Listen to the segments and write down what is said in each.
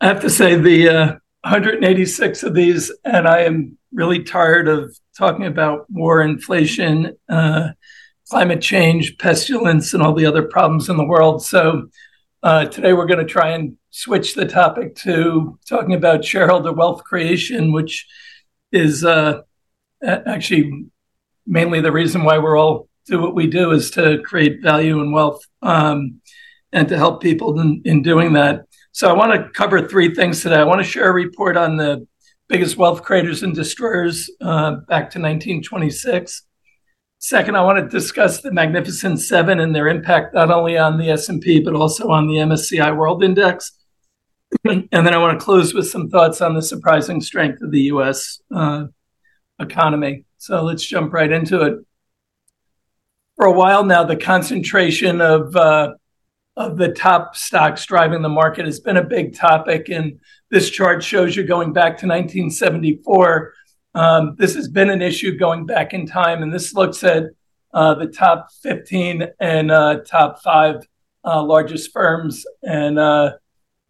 I have to say the uh, 186 of these, and I am really tired of talking about war, inflation, uh, climate change, pestilence, and all the other problems in the world. So uh, today we're going to try and switch the topic to talking about shareholder wealth creation, which is uh, actually mainly the reason why we're all do what we do is to create value and wealth um, and to help people in, in doing that. So I want to cover three things today. I want to share a report on the biggest wealth creators and destroyers uh, back to 1926. Second, I want to discuss the Magnificent Seven and their impact not only on the S&P but also on the MSCI World Index. and then I want to close with some thoughts on the surprising strength of the U.S. Uh, economy. So let's jump right into it. For a while now, the concentration of uh, of the top stocks driving the market has been a big topic. And this chart shows you going back to 1974. Um, this has been an issue going back in time. And this looks at uh, the top 15 and uh, top five uh, largest firms and uh,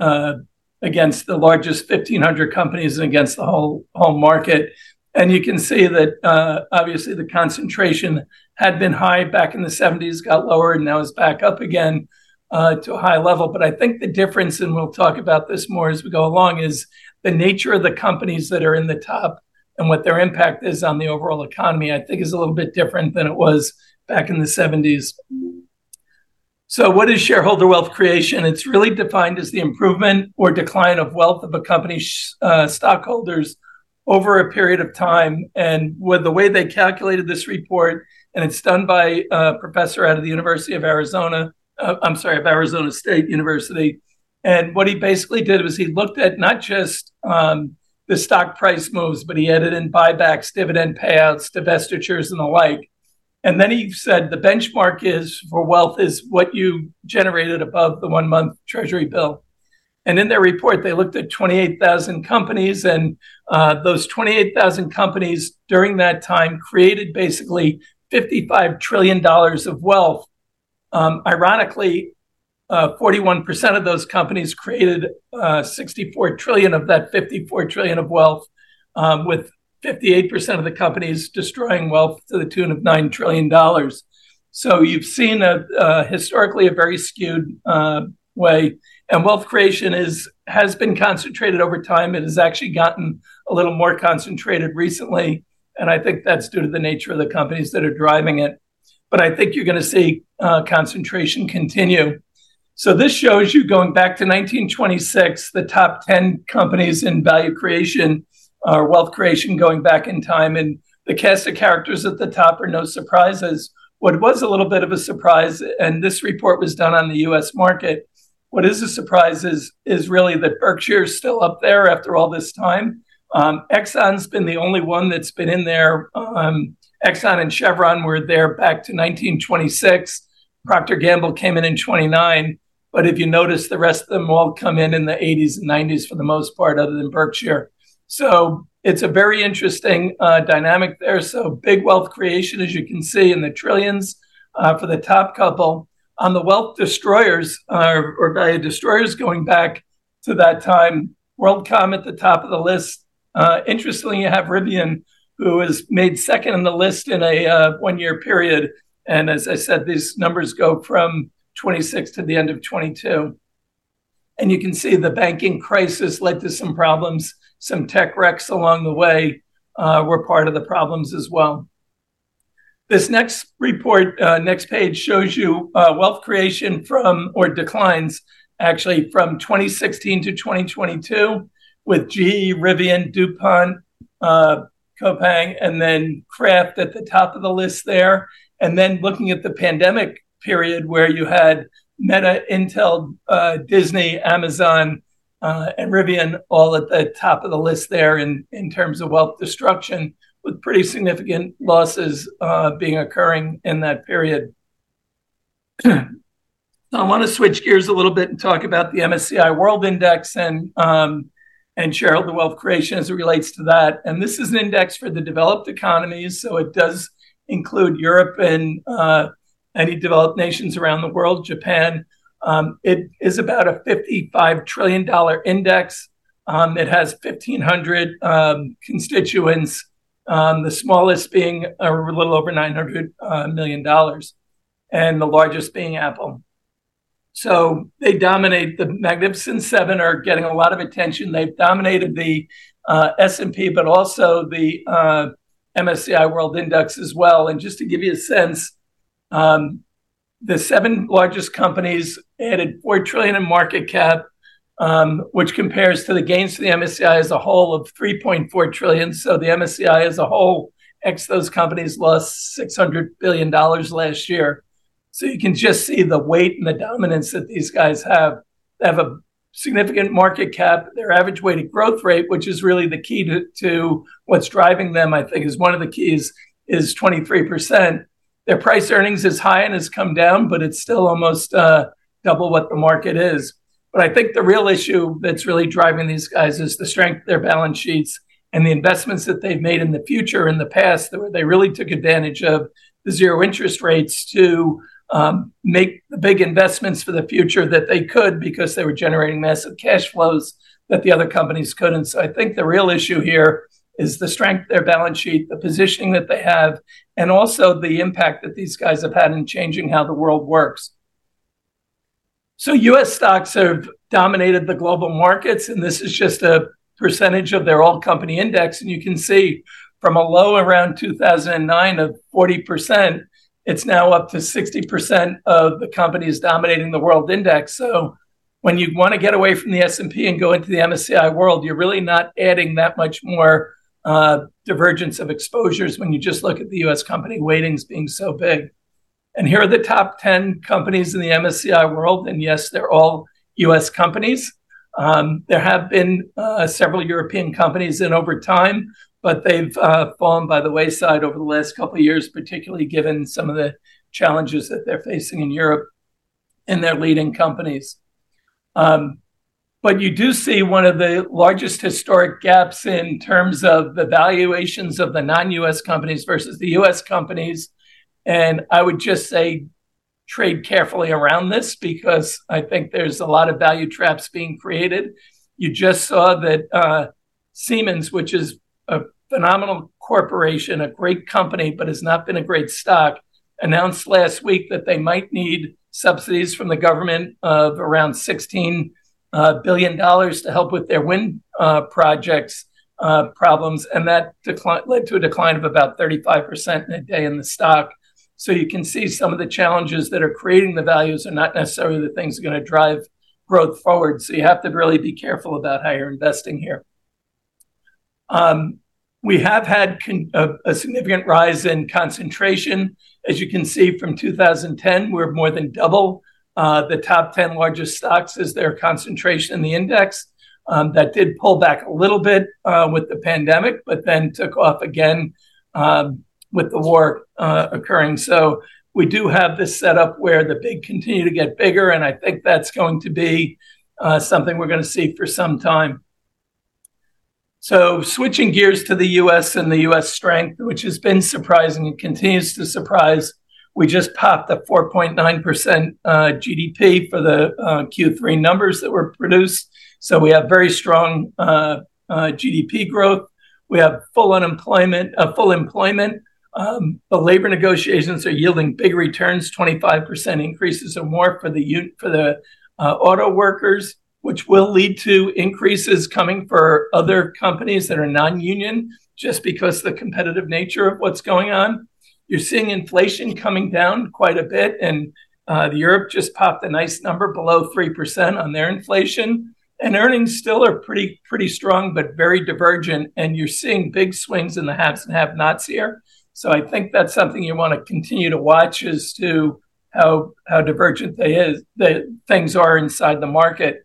uh, against the largest 1,500 companies and against the whole, whole market. And you can see that uh, obviously the concentration had been high back in the 70s, got lower, and now is back up again uh, to a high level. But I think the difference, and we'll talk about this more as we go along, is the nature of the companies that are in the top and what their impact is on the overall economy. I think is a little bit different than it was back in the 70s. So, what is shareholder wealth creation? It's really defined as the improvement or decline of wealth of a company's uh, stockholders over a period of time. And with the way they calculated this report, and it's done by a professor out of the University of Arizona, uh, I'm sorry, of Arizona State University. And what he basically did was he looked at not just um, the stock price moves, but he added in buybacks, dividend payouts, divestitures, and the like. And then he said the benchmark is for wealth is what you generated above the one month treasury bill. And in their report, they looked at 28,000 companies, and uh, those 28,000 companies during that time created basically $55 trillion of wealth um, ironically, uh, 41% of those companies created uh, 64 trillion of that 54 trillion of wealth, um, with 58% of the companies destroying wealth to the tune of $9 trillion. So you've seen a, uh, historically a very skewed uh, way. And wealth creation is has been concentrated over time. It has actually gotten a little more concentrated recently. And I think that's due to the nature of the companies that are driving it but I think you're going to see uh, concentration continue. So this shows you going back to 1926, the top 10 companies in value creation or wealth creation going back in time. And the cast of characters at the top are no surprises. What was a little bit of a surprise, and this report was done on the US market, what is a surprise is, is really that Berkshire is still up there after all this time. Um, Exxon's been the only one that's been in there um, Exxon and Chevron were there back to 1926. Procter Gamble came in in 29. But if you notice, the rest of them all come in in the 80s and 90s for the most part, other than Berkshire. So it's a very interesting uh, dynamic there. So big wealth creation, as you can see, in the trillions uh, for the top couple. On the wealth destroyers uh, or value destroyers going back to that time, WorldCom at the top of the list. Uh, interestingly, you have Rivian who was made second in the list in a uh, one year period. And as I said, these numbers go from 26 to the end of 22. And you can see the banking crisis led to some problems. Some tech wrecks along the way uh, were part of the problems as well. This next report, uh, next page, shows you uh, wealth creation from or declines actually from 2016 to 2022 with GE, Rivian, DuPont, Coupang, and then Kraft at the top of the list there. And then looking at the pandemic period where you had Meta, Intel, uh, Disney, Amazon, uh, and Rivian all at the top of the list there in, in terms of wealth destruction, with pretty significant losses uh, being occurring in that period. I want to switch gears a little bit and talk about the MSCI World Index and um, and shareholder wealth creation as it relates to that. And this is an index for the developed economies, so it does include Europe and uh, any developed nations around the world, Japan. Um, it is about a $55 trillion index. Um, it has 1,500 um, constituents, um, the smallest being a little over 900 uh, million dollars, and the largest being Apple. So they dominate. The Magnificent Seven are getting a lot of attention. They've dominated the uh, S&P, but also the uh, MSCI World Index as well. And just to give you a sense, um, the seven largest companies added four trillion in market cap, um, which compares to the gains to the MSCI as a whole of 3.4 trillion. So the MSCI as a whole, ex those companies, lost 600 billion dollars last year. So you can just see the weight and the dominance that these guys have. They have a significant market cap. Their average weighted growth rate, which is really the key to, to what's driving them, I think is one of the keys, is 23%. Their price earnings is high and has come down, but it's still almost uh, double what the market is. But I think the real issue that's really driving these guys is the strength of their balance sheets and the investments that they've made in the future in the past, where they really took advantage of the zero interest rates to um, make the big investments for the future that they could because they were generating massive cash flows that the other companies couldn't. So I think the real issue here is the strength of their balance sheet, the positioning that they have, and also the impact that these guys have had in changing how the world works. So US stocks have dominated the global markets, and this is just a percentage of their all company index. And you can see from a low around 2009 of 40%, it's now up to 60% of the companies dominating the world index. So when you want to get away from the S&P and go into the MSCI world, you're really not adding that much more uh, divergence of exposures when you just look at the US company weightings being so big. And here are the top 10 companies in the MSCI world. And yes, they're all US companies. Um, there have been uh, several European companies, and over time, but they've uh, fallen by the wayside over the last couple of years, particularly given some of the challenges that they're facing in Europe and their leading companies. Um, but you do see one of the largest historic gaps in terms of the valuations of the non US companies versus the US companies. And I would just say trade carefully around this because I think there's a lot of value traps being created. You just saw that uh, Siemens, which is phenomenal corporation, a great company, but has not been a great stock, announced last week that they might need subsidies from the government of around 16 uh, billion dollars to help with their wind uh, projects uh, problems. And that led to a decline of about 35% in a day in the stock. So you can see some of the challenges that are creating the values are not necessarily the things that are going to drive growth forward. So you have to really be careful about how you're investing here. Um, we have had con- a, a, significant rise in concentration. As you can see from 2010, we're more than double uh, the top 10 largest stocks as their concentration in the index. Um, that did pull back a little bit uh, with the pandemic, but then took off again um, with the war uh, occurring. So we do have this setup where the big continue to get bigger, and I think that's going to be uh, something we're going to see for some time. So, switching gears to the US and the US strength, which has been surprising and continues to surprise. We just popped a 4.9% uh, GDP for the uh, Q3 numbers that were produced. So, we have very strong uh, uh GDP growth. We have full unemployment, uh, full employment. Um, the labor negotiations are yielding big returns, 25% increases or more for the for the uh, auto workers which will lead to increases coming for other companies that are non union just because the competitive nature of what's going on. You're seeing inflation coming down quite a bit, and uh, Europe just popped a nice number below 3% on their inflation. And earnings still are pretty pretty strong, but very divergent. And you're seeing big swings in the haves and have-nots here. So I think that's something you want to continue to watch as to how how divergent they is the things are inside the market.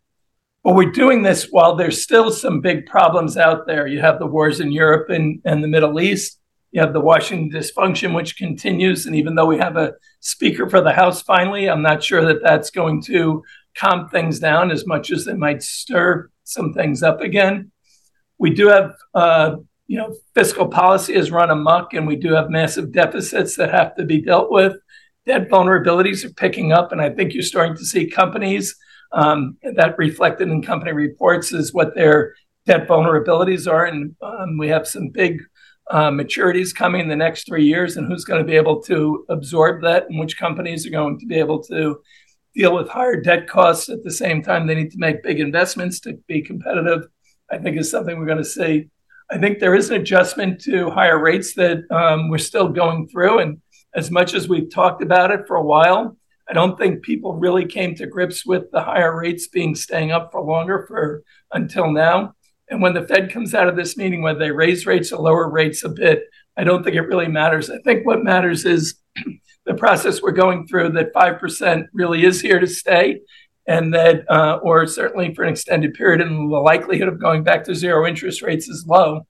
But we're doing this while there's still some big problems out there. You have the wars in Europe and, and the Middle East. You have the Washington dysfunction, which continues. And even though we have a speaker for the House finally, I'm not sure that that's going to calm things down as much as it might stir some things up again. We do have, uh, you know, fiscal policy has run amok, and we do have massive deficits that have to be dealt with debt vulnerabilities are picking up, and I think you're starting to see companies Um, that reflected in company reports is what their debt vulnerabilities are. And um, we have some big uh, maturities coming in the next three years, and who's going to be able to absorb that, and which companies are going to be able to deal with higher debt costs at the same time they need to make big investments to be competitive, I think is something we're going to see. I think there is an adjustment to higher rates that um, we're still going through. And as much as we've talked about it for a while, I don't think people really came to grips with the higher rates being staying up for longer for until now. And when the Fed comes out of this meeting, whether they raise rates or lower rates a bit, I don't think it really matters. I think what matters is the process we're going through, that 5% really is here to stay, and that, or certainly for an extended period, and the likelihood of going back to zero interest rates is low.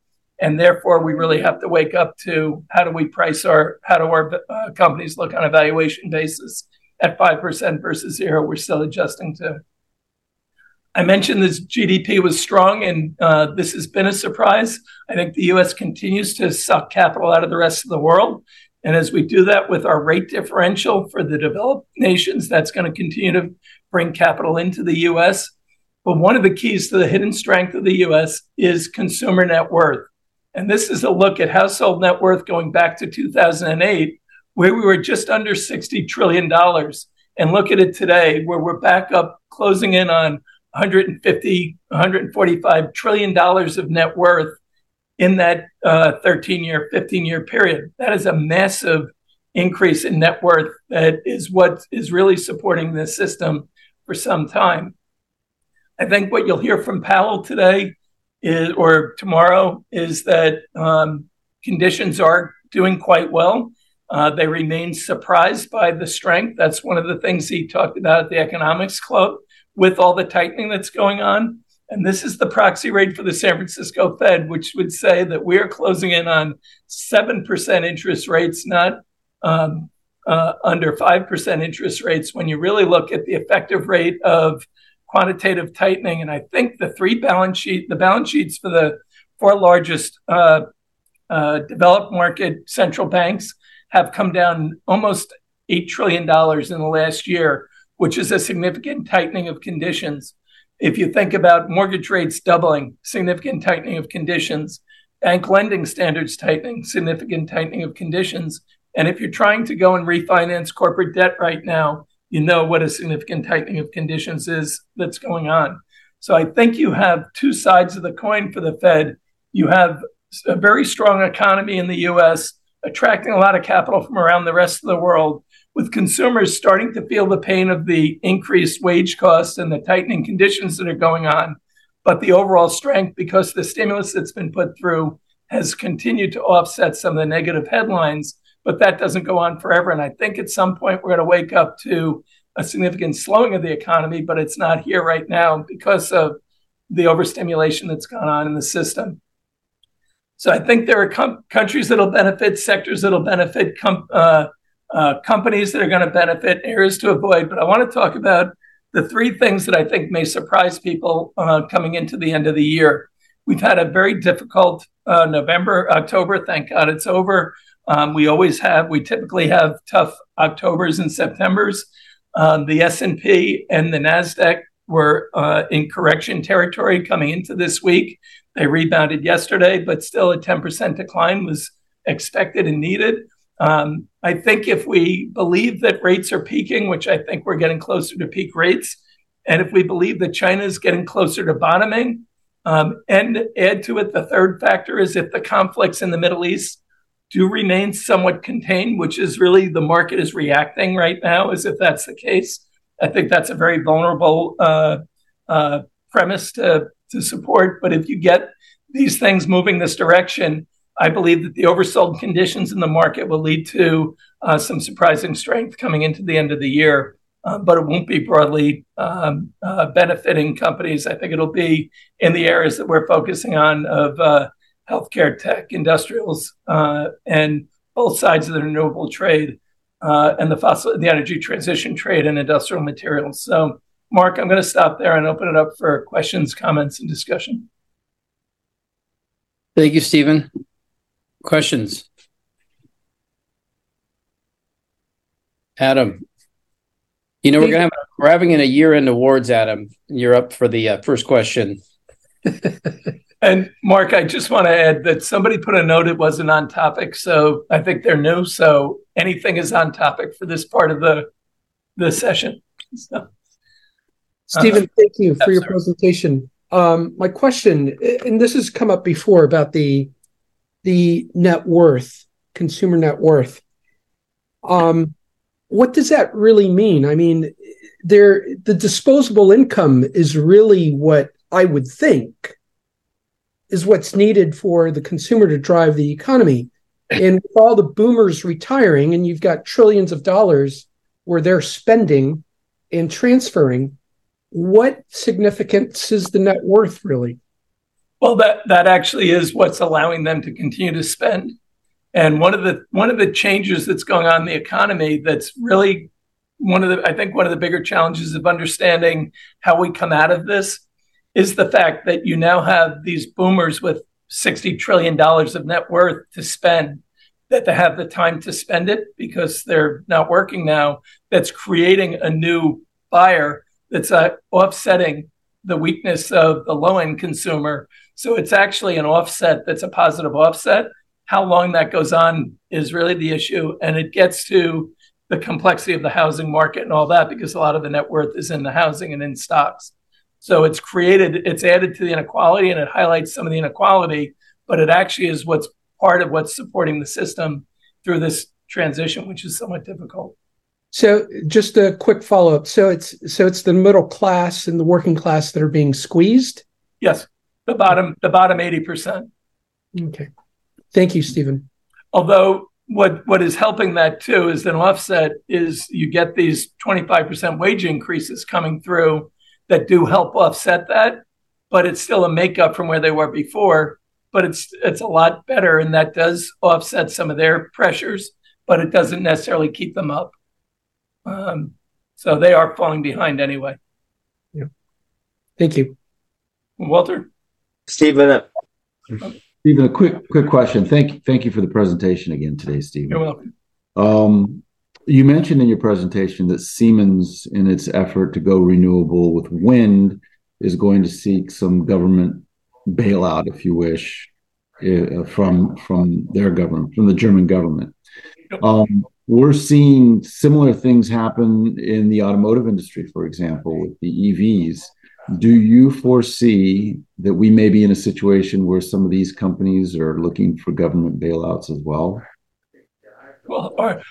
And therefore, we really have to wake up to how do we price our how do our uh, companies look on a valuation basis at 5% versus zero, we're still adjusting to. I mentioned this GDP was strong, and uh, this has been a surprise. I think the U.S. continues to suck capital out of the rest of the world. And as we do that with our rate differential for the developed nations, that's going to continue to bring capital into the U.S. But one of the keys to the hidden strength of the U.S. is consumer net worth. And this is a look at household net worth going back to 2008, where we were just under $60 trillion. And look at it today, where we're back up closing in on $150 trillion-$145 trillion of net worth in that uh, 13-year, 15-year period. That is a massive increase in net worth that is what is really supporting this system for some time. I think what you'll hear from Powell today is, or tomorrow is that um, conditions are doing quite well. Uh, they remain surprised by the strength. That's one of the things he talked about at the Economics Club with all the tightening that's going on. And this is the proxy rate for the San Francisco Fed, which would say that we are closing in on 7% interest rates, not um, uh, under 5% interest rates when you really look at the effective rate of quantitative tightening. And I think the three balance sheet, the balance sheets for the four largest uh, developed market central banks have come down almost $8 trillion in the last year, which is a significant tightening of conditions. If you think about mortgage rates doubling, significant tightening of conditions, bank lending standards tightening, significant tightening of conditions. And if you're trying to go and refinance corporate debt right now, you know what a significant tightening of conditions is that's going on. So I think you have two sides of the coin for the Fed. You have a very strong economy in the U.S. attracting a lot of capital from around the rest of the world, with consumers starting to feel the pain of the increased wage costs and the tightening conditions that are going on. But the overall strength, because the stimulus that's been put through has continued to offset some of the negative headlines, but that doesn't go on forever. And I think at some point we're going to wake up to a significant slowing of the economy, but it's not here right now because of the overstimulation that's gone on in the system. I think there are countries that'll benefit, sectors that'll benefit, uh, uh, companies that are going to benefit, areas to avoid. But I want to talk about the three things that I think may surprise people uh, coming into the end of the year. We've had a very difficult November, October. Thank God it's over. Um, we always have. We typically have tough Octobers and Septembers. Um, the S&P and the Nasdaq were in correction territory coming into this week. They rebounded yesterday, but still a 10% decline was expected and needed. Um, I think if we believe that rates are peaking, which I think we're getting closer to peak rates, and if we believe that China is getting closer to bottoming, um, and add to it, the third factor is if the conflicts in the Middle East do remain somewhat contained, which is really the market is reacting right now as if that's the case. I think that's a very vulnerable uh, uh, premise to support. But if you get these things moving this direction, I believe that the oversold conditions in the market will lead to uh, some surprising strength coming into the end of the year. Uh, but it won't be broadly um, uh, benefiting companies. I think it'll be in the areas that we're focusing on of healthcare, tech, industrials, and both sides of the renewable trade, and the fossil the energy transition trade and industrial materials. Mark, I'm going to stop there and open it up for questions, comments, and discussion. Thank you, Stephen. Questions? Adam, you know we're gonna have we're having a year end awards. Adam, you're up for the uh, first question. and Mark, I just want to add that somebody put a note it wasn't on topic, so I think they're new. So anything is on topic for this part of the the session. So, Stephen, uh, thank you for your presentation. Um, my question, and this has come up before about the the net worth, consumer net worth. Um, what does that really mean? I mean, there the disposable income is really what I would think is what's needed for the consumer to drive the economy. And with all the boomers retiring, and you've got trillions of dollars where they're spending and transferring, what significance is the net worth really? Well, that that actually is what's allowing them to continue to spend. And one of the one of the changes that's going on in the economy that's really one of the I think one of the bigger challenges of understanding how we come out of this is the fact that you now have these boomers with 60 trillion dollars of net worth to spend that they have the time to spend it because they're not working now that's creating a new buyer that's uh, offsetting the weakness of the low end consumer so it's actually an offset that's a positive offset. How long that goes on is really the issue. And it gets to the complexity of the housing market and all that because a lot of the net worth is in the housing and in stocks. So it's created, it's added to the inequality and it highlights some of the inequality, but it actually is what's part of what's supporting the system through this transition, which is somewhat difficult. So just a quick follow up. So it's so it's the middle class and the working class that are being squeezed. Yes the bottom the bottom 80%. Okay. Thank you, Stephen. Although what what is helping that too is an offset is you get these 25% wage increases coming through that do help offset that, but it's still a makeup from where they were before. But it's it's a lot better, and that does offset some of their pressures, but it doesn't necessarily keep them up. Um, so they are falling behind anyway. Yeah. Thank you, Walter. Stephen. Uh, Stephen, a quick quick question. Thank thank you for the presentation again today, Stephen. You're welcome. Um, you mentioned in your presentation that Siemens, in its effort to go renewable with wind, is going to seek some government bailout, if you wish, uh, from from their government, from the German government. Um, we're seeing similar things happen in the automotive industry, for example, with the EVs do you foresee that we may be in a situation where some of these companies are looking for government bailouts as well? Well, our,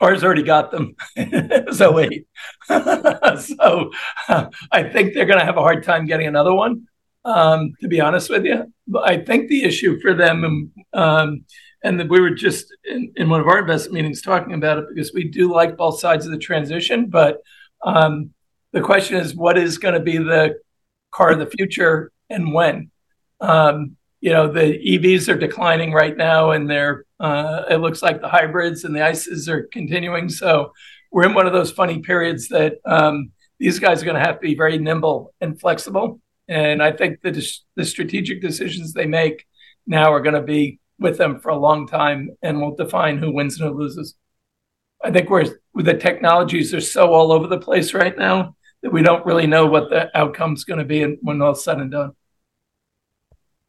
ours already got them. so wait. so uh, I think they're going to have a hard time getting another one. Um, to be honest with you, but I think the issue for them, um, and we were just in, in, one of our investment meetings talking about it because we do like both sides of the transition, but um, the question is, what is going to be the car of the future and when? Um, you know, the EVs are declining right now, and they're uh, it looks like the hybrids and the ICEs are continuing. So we're in one of those funny periods that um, these guys are going to have to be very nimble and flexible. And I think the the strategic decisions they make now are going to be with them for a long time, and will define who wins and who loses. I think we're the technologies are so all over the place right now that we don't really know what the outcome's going to be when all's said and done.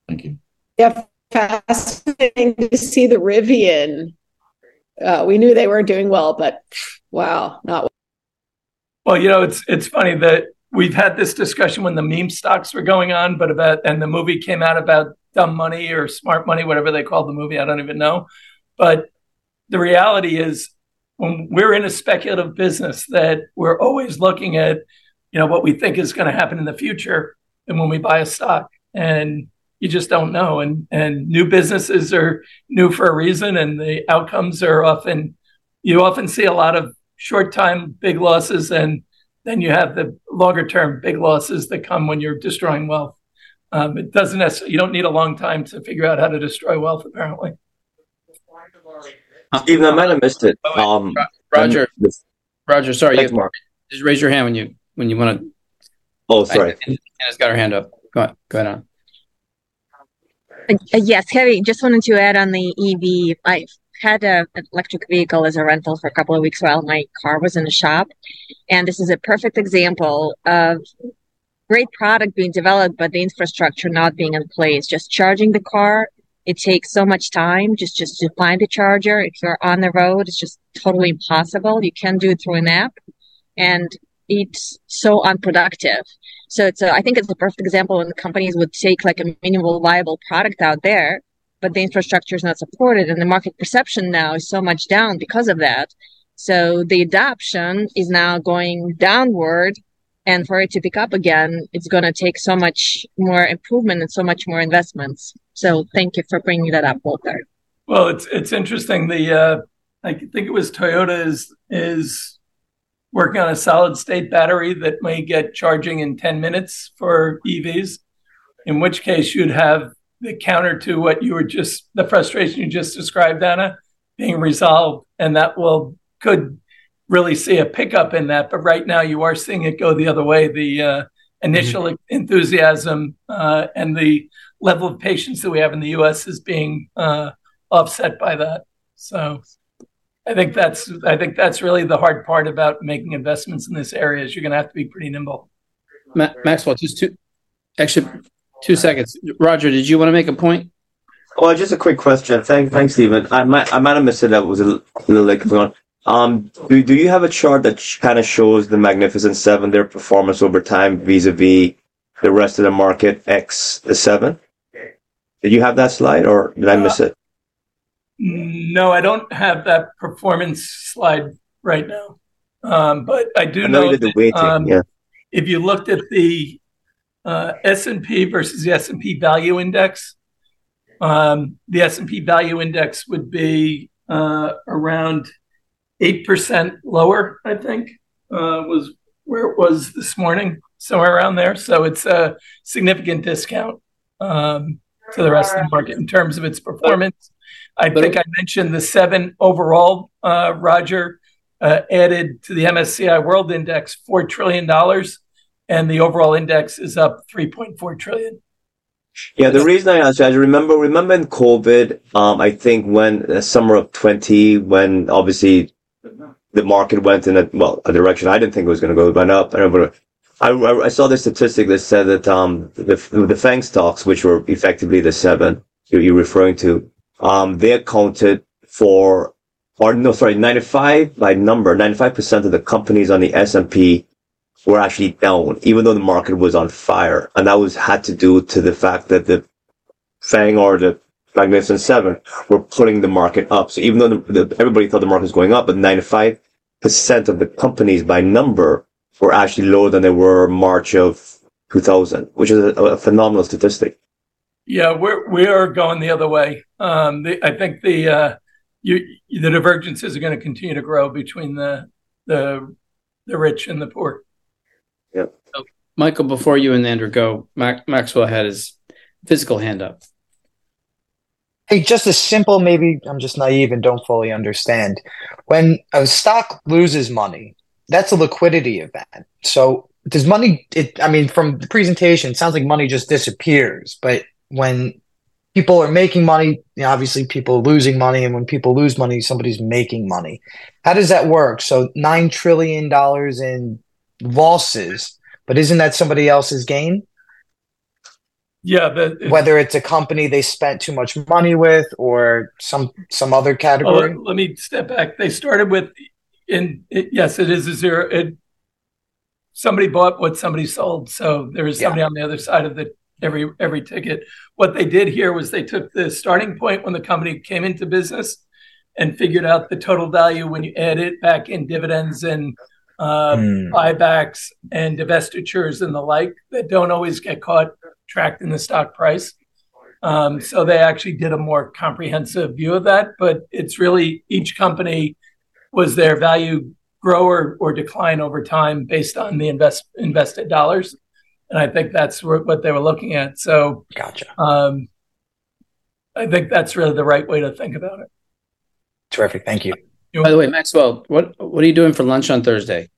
Thank you. Yeah, fascinating to see the Rivian. Uh, we knew they weren't doing well, but wow, not well. Well, you know, it's it's funny that we've had this discussion when the meme stocks were going on, but about and the movie came out about dumb money or smart money, whatever they called the movie. I don't even know. But the reality is when we're in a speculative business that we're always looking at you know what we think is going to happen in the future and when we buy a stock and you just don't know and and new businesses are new for a reason and the outcomes are often you often see a lot of short time big losses and then you have the longer term big losses that come when you're destroying wealth um, it doesn't necessarily you don't need a long time to figure out how to destroy wealth apparently Stephen, I might have missed it. Um, Roger, Roger, sorry, you, just raise your hand when you when you want to. Oh, sorry. Anna's got her hand up. Go ahead. Go ahead on. Uh, yes, Harry, just wanted to add on the EV. I had an electric vehicle as a rental for a couple of weeks while my car was in the shop. And this is a perfect example of great product being developed, but the infrastructure not being in place. Just charging the car, it takes so much time just, just to find the charger. If you're on the road, it's just totally impossible. You can do it through an app and it's so unproductive. So it's a, I think it's a perfect example when the companies would take like a minimal viable product out there, but the infrastructure is not supported and the market perception now is so much down because of that. So the adoption is now going downward and for it to pick up again, it's going to take so much more improvement and so much more investments. So thank you for bringing that up, Walter. Well, it's it's interesting. The uh, I think it was Toyota is is working on a solid state battery that may get charging in 10 minutes for EVs, in which case you'd have the counter to what you were just the frustration you just described, Anna, being resolved, and that will could really see a pickup in that. But right now, you are seeing it go the other way. The uh, initial mm-hmm. enthusiasm uh, and the level of patience that we have in the U.S. is being uh, offset by that. So, I think that's I think that's really the hard part about making investments in this area. Is you're going to have to be pretty nimble. Ma- Maxwell, just two, actually, two seconds. Roger, did you want to make a point? Well, just a quick question. Thank, thanks, Stephen. I might, I might have missed it. That was a little late coming on. Um, do, do you have a chart that kind of shows the Magnificent Seven, their performance over time vis-a-vis the rest of the market X the seven? Did you have that slide, or did I miss it? No, I don't have that performance slide right now. Um, but I do I know, know that, weighting, um, yeah. if you looked at the uh, S&P versus the S&P Value Index, um, the S&P Value Index would be uh, around eight percent lower. I think uh, was where it was this morning, somewhere around there. So it's a significant discount um, to the rest of the market in terms of its performance. I think I mentioned the seven overall. Uh, Roger uh, added to the MSCI World Index four trillion dollars, and the overall index is up three point four trillion. Yeah, the reason I asked you, I remember remember in COVID, um, I think when uh, summer of twenty, when obviously the market went in a well a direction I didn't think it was going to go, went up. I remember I, I, saw the statistic that said that um the the FANG stocks, which were effectively the seven you're referring to, um they accounted for or no sorry ninety five by number ninety five percent of the companies on the S and P were actually down, even though the market was on fire, and that was had to do to the fact that the FANG or the Magnificent Seven were putting the market up. So even though the, the, everybody thought the market was going up, but 95% of the companies by number were actually lower than they were March of 2000, which is a, a phenomenal statistic. Yeah, we're we are going the other way. Um, the, I think the uh, you, the divergences are going to continue to grow between the the the rich and the poor. Michael, before you and Andrew go, Mac- Maxwell had his physical hand up. Hey, just a simple, maybe I'm just naive and don't fully understand. When a stock loses money, that's a liquidity event. So does money, it, I mean, from the presentation, sounds like money just disappears. But when people are making money, you know, obviously people are losing money. And when people lose money, somebody's making money. How does that work? So $9 trillion in losses, but isn't that somebody else's gain? Yeah, but whether it's a company they spent too much money with or some some other oh, category. let me step back. They started with, in it, yes, it is a zero. It, somebody bought what somebody sold, so there is somebody yeah. on the other side of the every every ticket. What they did here was they took the starting point when the company came into business and figured out the total value when you add it back in dividends and uh, mm. buybacks and divestitures and the like that don't always get caught tracked in the stock price. Um, so they actually did a more comprehensive view of that, but it's really each company was their value grow or, or decline over time based on the invest, invested dollars. And I think that's what they were looking at. So, gotcha. Um, I think that's really the right way to think about it. Terrific. Thank you. By the way, Maxwell, what what are you doing for lunch on Thursday?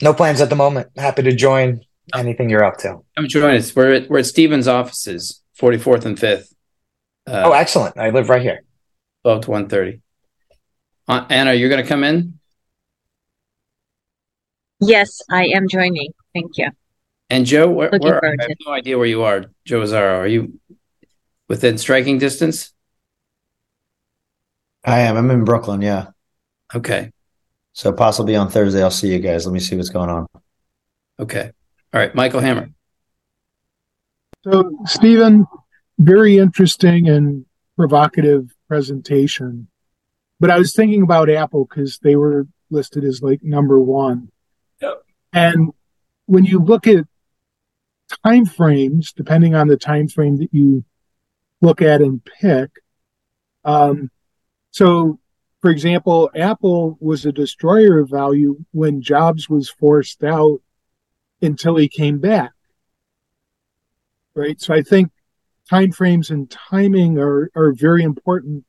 No plans at the moment. Happy to join anything you're up to. Come join us. We're at, we're at Stephen's offices, 44th and 5th. Uh, oh, excellent! I live right here. Twelve to one thirty. Uh, Anna, you're going to come in. Yes, I am joining. Thank you. And Joe, where, where forward I have no idea where you are, Joe Azzaro. Are you within striking distance? I am. I'm in Brooklyn. Yeah. Okay. So possibly on Thursday, I'll see you guys. Let me see what's going on. Okay. All right. Michael Hammer. So, Stephen, very interesting and provocative presentation. But I was thinking about Apple because they were listed as like number one. Yep. And when you look at time frames, depending on the time frame that you look at and pick, um, so for example, Apple was a destroyer of value when Jobs was forced out until he came back. Right. So I think time frames and timing are, are very important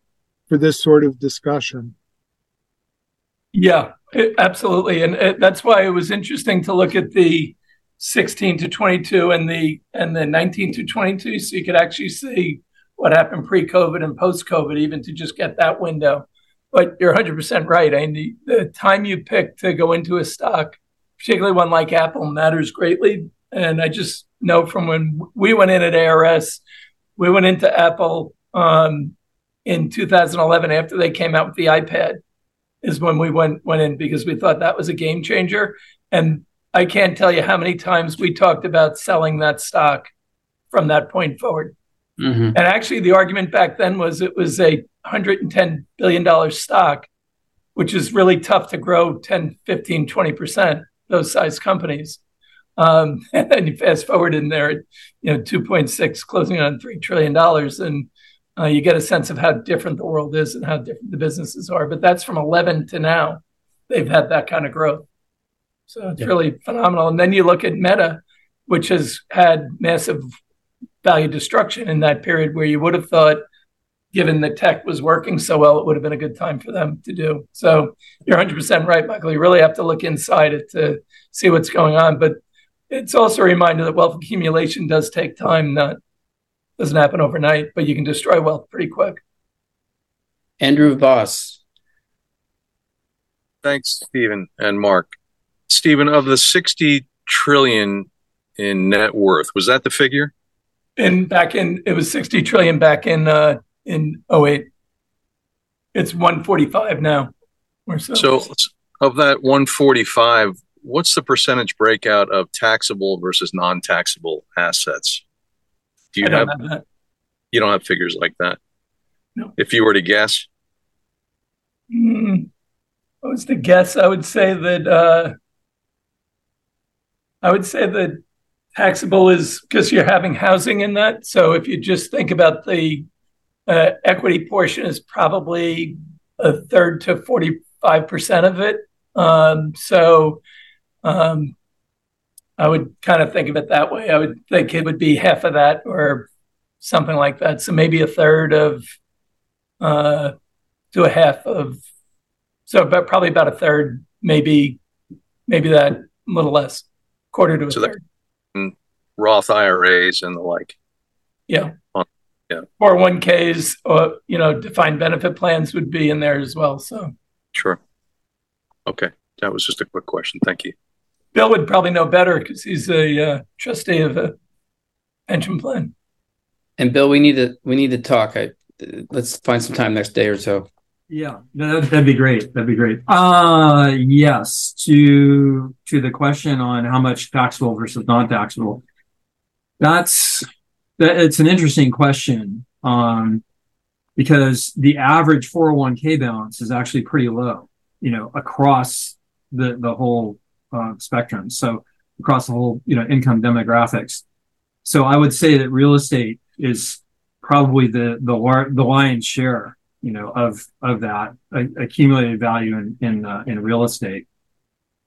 for this sort of discussion. Yeah, absolutely, and it, that's why it was interesting to look at the 16 to 22 and the and the 19 to 22, so you could actually see what happened pre-COVID and post-COVID, even to just get that window. But you're 100% right. I mean, the, the time you pick to go into a stock, particularly one like Apple, matters greatly. And I just know from when we went in at ARS, we went into Apple um, in 2011 after they came out with the iPad is when we went went in because we thought that was a game changer. And I can't tell you how many times we talked about selling that stock from that point forward. Mm-hmm. And actually, the argument back then was it was a $110 billion stock, which is really tough to grow 10, 15, 20%, those size companies. Um, and then you fast forward in there, you know, 2.6 closing on $3 trillion. And uh, you get a sense of how different the world is and how different the businesses are. But that's from 11 to now. They've had that kind of growth. So it's Yeah. really phenomenal. And then you look at Meta, which has had massive value destruction in that period where you would have thought, given the tech was working so well, it would have been a good time for them to do. So you're 100% right, Michael. You really have to look inside it to see what's going on. But it's also a reminder that wealth accumulation does take time, not doesn't happen overnight, but you can destroy wealth pretty quick. Andrew Voss. Thanks, Stephen and Mark. Stephen, of the 60 trillion in net worth, was that the figure? And back in it was 60 trillion back in uh in 08. It's 145 now or so. So, of that 145, what's the percentage breakout of taxable versus non-taxable assets? Do you I don't have, have that. you don't have figures like that? No. If you were to guess, Hmm. What was to guess? I would say that uh, I would say that taxable is because you're having housing in that. So if you just think about the uh, equity portion is probably a third to 45% of it. Um, so um, I would kind of think of it that way. I would think it would be half of that or something like that. So maybe a third of uh, to a half of so about probably about a third, maybe maybe that a little less, quarter to a So that- third. Roth IRAs and the like. Yeah. Yeah. 401ks or you know, defined benefit plans would be in there as well. So Sure. Okay. That was just a quick question. Thank you. Bill would probably know better because he's a uh, trustee of a pension plan. And Bill, we need to we need to talk. I, let's find some time next day or so. Yeah, that, that'd be great. That'd be great. Uh, yes. To to the question on how much taxable versus non-taxable, that's that. It's an interesting question. Um, because the average 401k balance is actually pretty low, you know, across the the whole uh, spectrum. So across the whole, you know, income demographics. So I would say that real estate is probably the the lar- the lion's share, you know, of of that accumulated value in in uh, in real estate.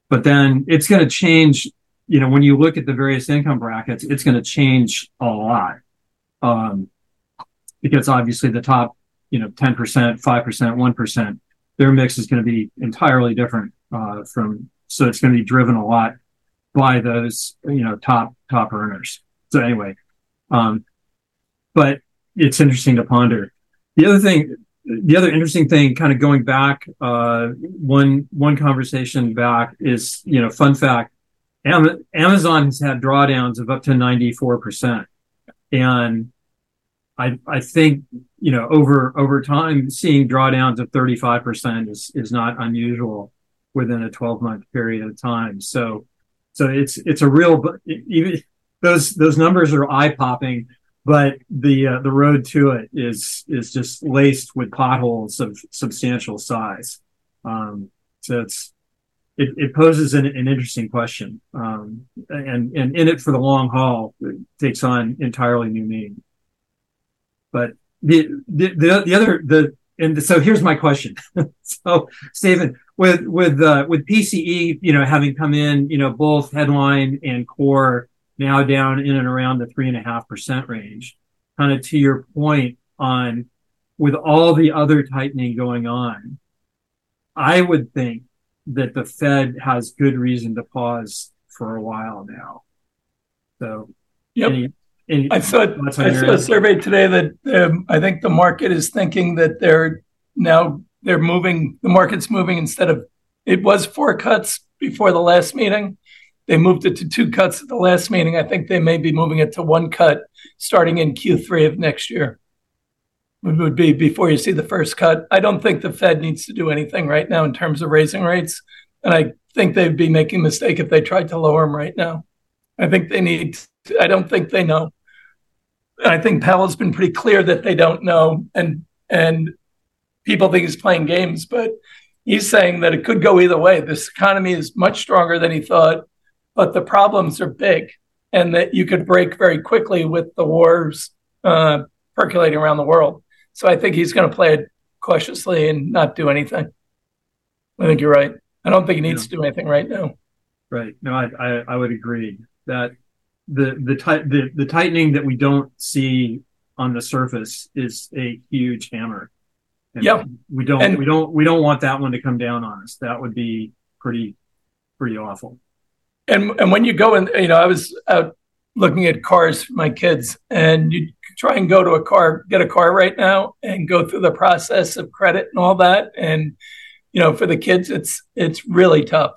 But then it's going to change. You know, when you look at the various income brackets, it's going to change a lot. Um, because obviously the top, you know, 10%, 5%, 1%, their mix is going to be entirely different, uh, from, so it's going to be driven a lot by those, you know, top, top earners. So anyway, um, but it's interesting to ponder. The other thing, the other interesting thing, kind of going back uh, one one conversation back is you know fun fact, Amazon has had drawdowns of up to ninety four percent, and I I think you know over over time seeing drawdowns of thirty five percent is is not unusual within a twelve month period of time. So so it's it's a real even those those numbers are eye popping but the uh, the road to it is is just laced with potholes of substantial size. Um, so it's it, it poses an, an, interesting question, um, and and in it for the long haul it takes on entirely new meaning. But the the the, the other the and so here's my question. so Stephen, with with uh, with PCE, you know, having come in, you know, both headline and core now down in and around the three and a half percent range. Kind of to your point on with all the other tightening going on, I would think that the Fed has good reason to pause for a while now. So, yep. Any, any I saw I saw a survey today that um, I think the market is thinking that they're now they're moving. The market's moving instead of it was four cuts before the last meeting. They moved it to two cuts at the last meeting. I think they may be moving it to one cut starting in Q3 of next year. Would be before you see the first cut. I don't think the Fed needs to do anything right now in terms of raising rates. And I think they'd be making a mistake if they tried to lower them right now. I think they need, to, I don't think they know. And I think Powell's been pretty clear that they don't know. And, and people think he's playing games, but he's saying that it could go either way. This economy is much stronger than he thought but the problems are big and that you could break very quickly with the wars uh, percolating around the world. So I think he's going to play it cautiously and not do anything. I think you're right. I don't think he needs yeah. to do anything right now. Right. No, I, I, I would agree that the the, ti- the the tightening that we don't see on the surface is a huge hammer. And yeah. We don't and, we don't we don't want that one to come down on us. That would be pretty pretty awful and and when you go in, you know, I was out looking at cars for my kids, and you try and go to a car, get a car right now, and go through the process of credit and all that, and you know, for the kids, it's it's really tough.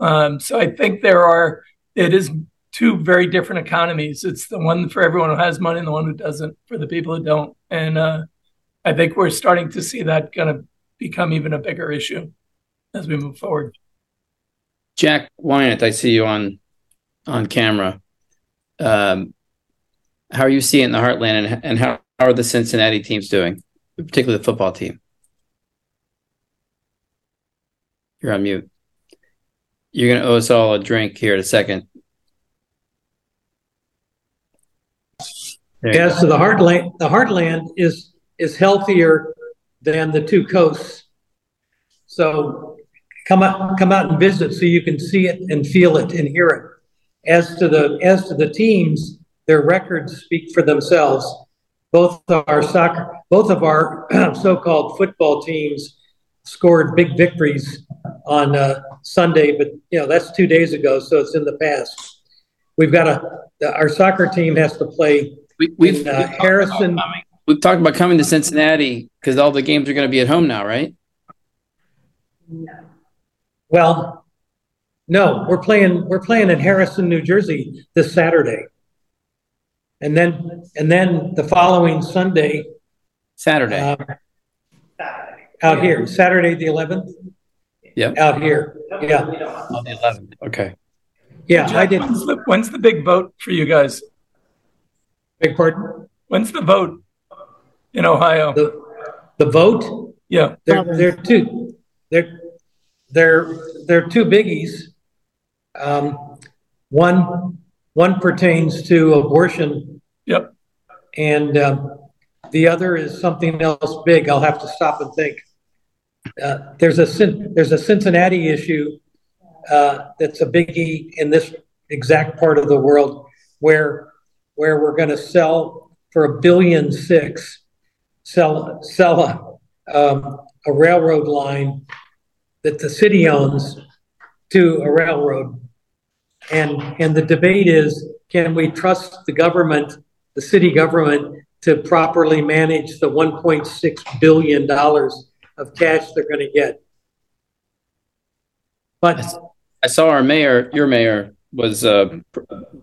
Um, so I think there are it is two very different economies. It's the one for everyone who has money and the one who doesn't for the people who don't. And uh, I think we're starting to see that kind of become even a bigger issue as we move forward. Jack Wyatt, I see you on on camera. Um, how are you seeing the Heartland, and, and how, how are the Cincinnati teams doing, particularly the football team? You're on mute. You're going to owe us all a drink here in a second. As to the heartland, the heartland is is healthier than the two coasts. So come out come out and visit so you can see it and feel it and hear it. As to the as to the teams, their records speak for themselves. Both our soccer, both of our so-called football teams scored big victories on uh, Sunday, but you know that's two days ago, so it's in the past. We've got a our soccer team has to play. We, we've, in, uh, we've Harrison. We've talked about coming to Cincinnati because all the games are going to be at home now, right? No. Well, no, we're playing we're playing in Harrison, New Jersey this Saturday. And then and then the following Sunday Saturday. Uh, out here, Saturday the 11th. Yeah. Out here. Yeah. On the 11th. Okay. Yeah, Jack, I did. When's the, when's the big vote for you guys? Big pardon? When's the vote in Ohio? The, the vote? Yeah. They're, they're two. They're they're they're two biggies. Um, one one pertains to abortion. Yep. And um, the other is something else big. I'll have to stop and think. Uh, there's a there's a Cincinnati issue uh, that's a biggie in this exact part of the world where where we're going to sell for a billion six sell sell a, um, a railroad line that the city owns to a railroad. And, and the debate is can we trust the government, the city government, to properly manage the $1.6 billion of cash they're going to get. But I saw our mayor, your mayor, was uh, pr-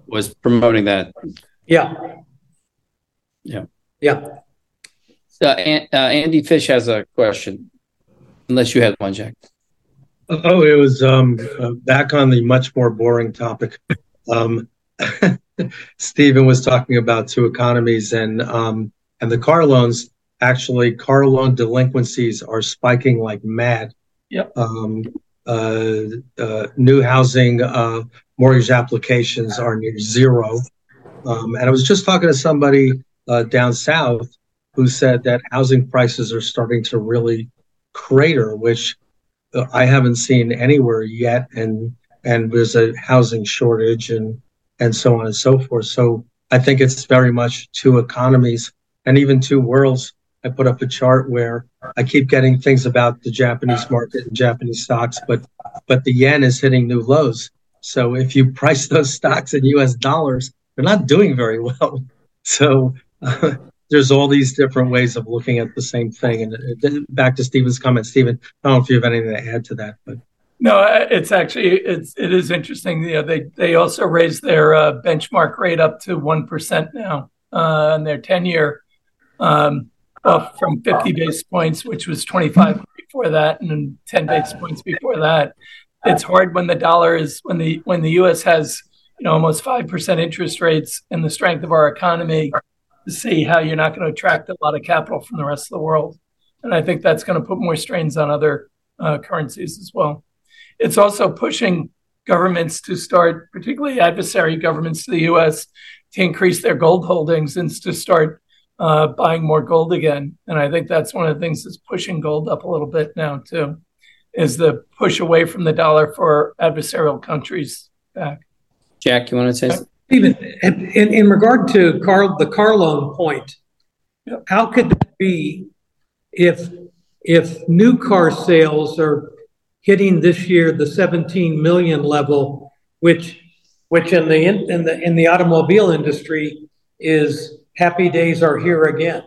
was promoting that. yeah, Yeah. yeah. Uh, An- uh, Andy Fish has a question, unless you had one, Jack. Oh, it was um, uh, back on the much more boring topic. Um, Stephen was talking about two economies and um, and the car loans. Actually, car loan delinquencies are spiking like mad. Yep. Um, uh, uh, new housing uh, mortgage applications are near zero. Um, and I was just talking to somebody uh, down south who said that housing prices are starting to really crater, which I haven't seen anywhere yet. And and there's a housing shortage and and so on and so forth. So I think it's very much two economies and even two worlds. I put up a chart where I keep getting things about the Japanese market and Japanese stocks, but but the yen is hitting new lows. So if you price those stocks in U.S. dollars, they're not doing very well. So uh, there's all these different ways of looking at the same thing. And uh, back to Stephen's comment, Stephen, I don't know if you have anything to add to that, but No, uh, it's actually it's it is interesting. You know, they they also raised their uh, benchmark rate up to one percent now uh, on their ten year, um, up from fifty basis points, which was twenty five before that, and ten basis points before that. It's hard when the dollar is when the when the U.S. has you know almost five percent interest rates and the strength of our economy to see how you're not going to attract a lot of capital from the rest of the world, and I think that's going to put more strains on other uh, currencies as well it's also pushing governments to start, particularly adversary governments to the U.S., to increase their gold holdings and to start uh, buying more gold again. And I think that's one of the things that's pushing gold up a little bit now too, is the push away from the dollar for adversarial countries back. Jack, you want to say? Stephen, in, in regard to car, the car loan point, how could that be if if new car sales are hitting this year the 17 million level, which which in the in, in the in the automobile industry is happy days are here again.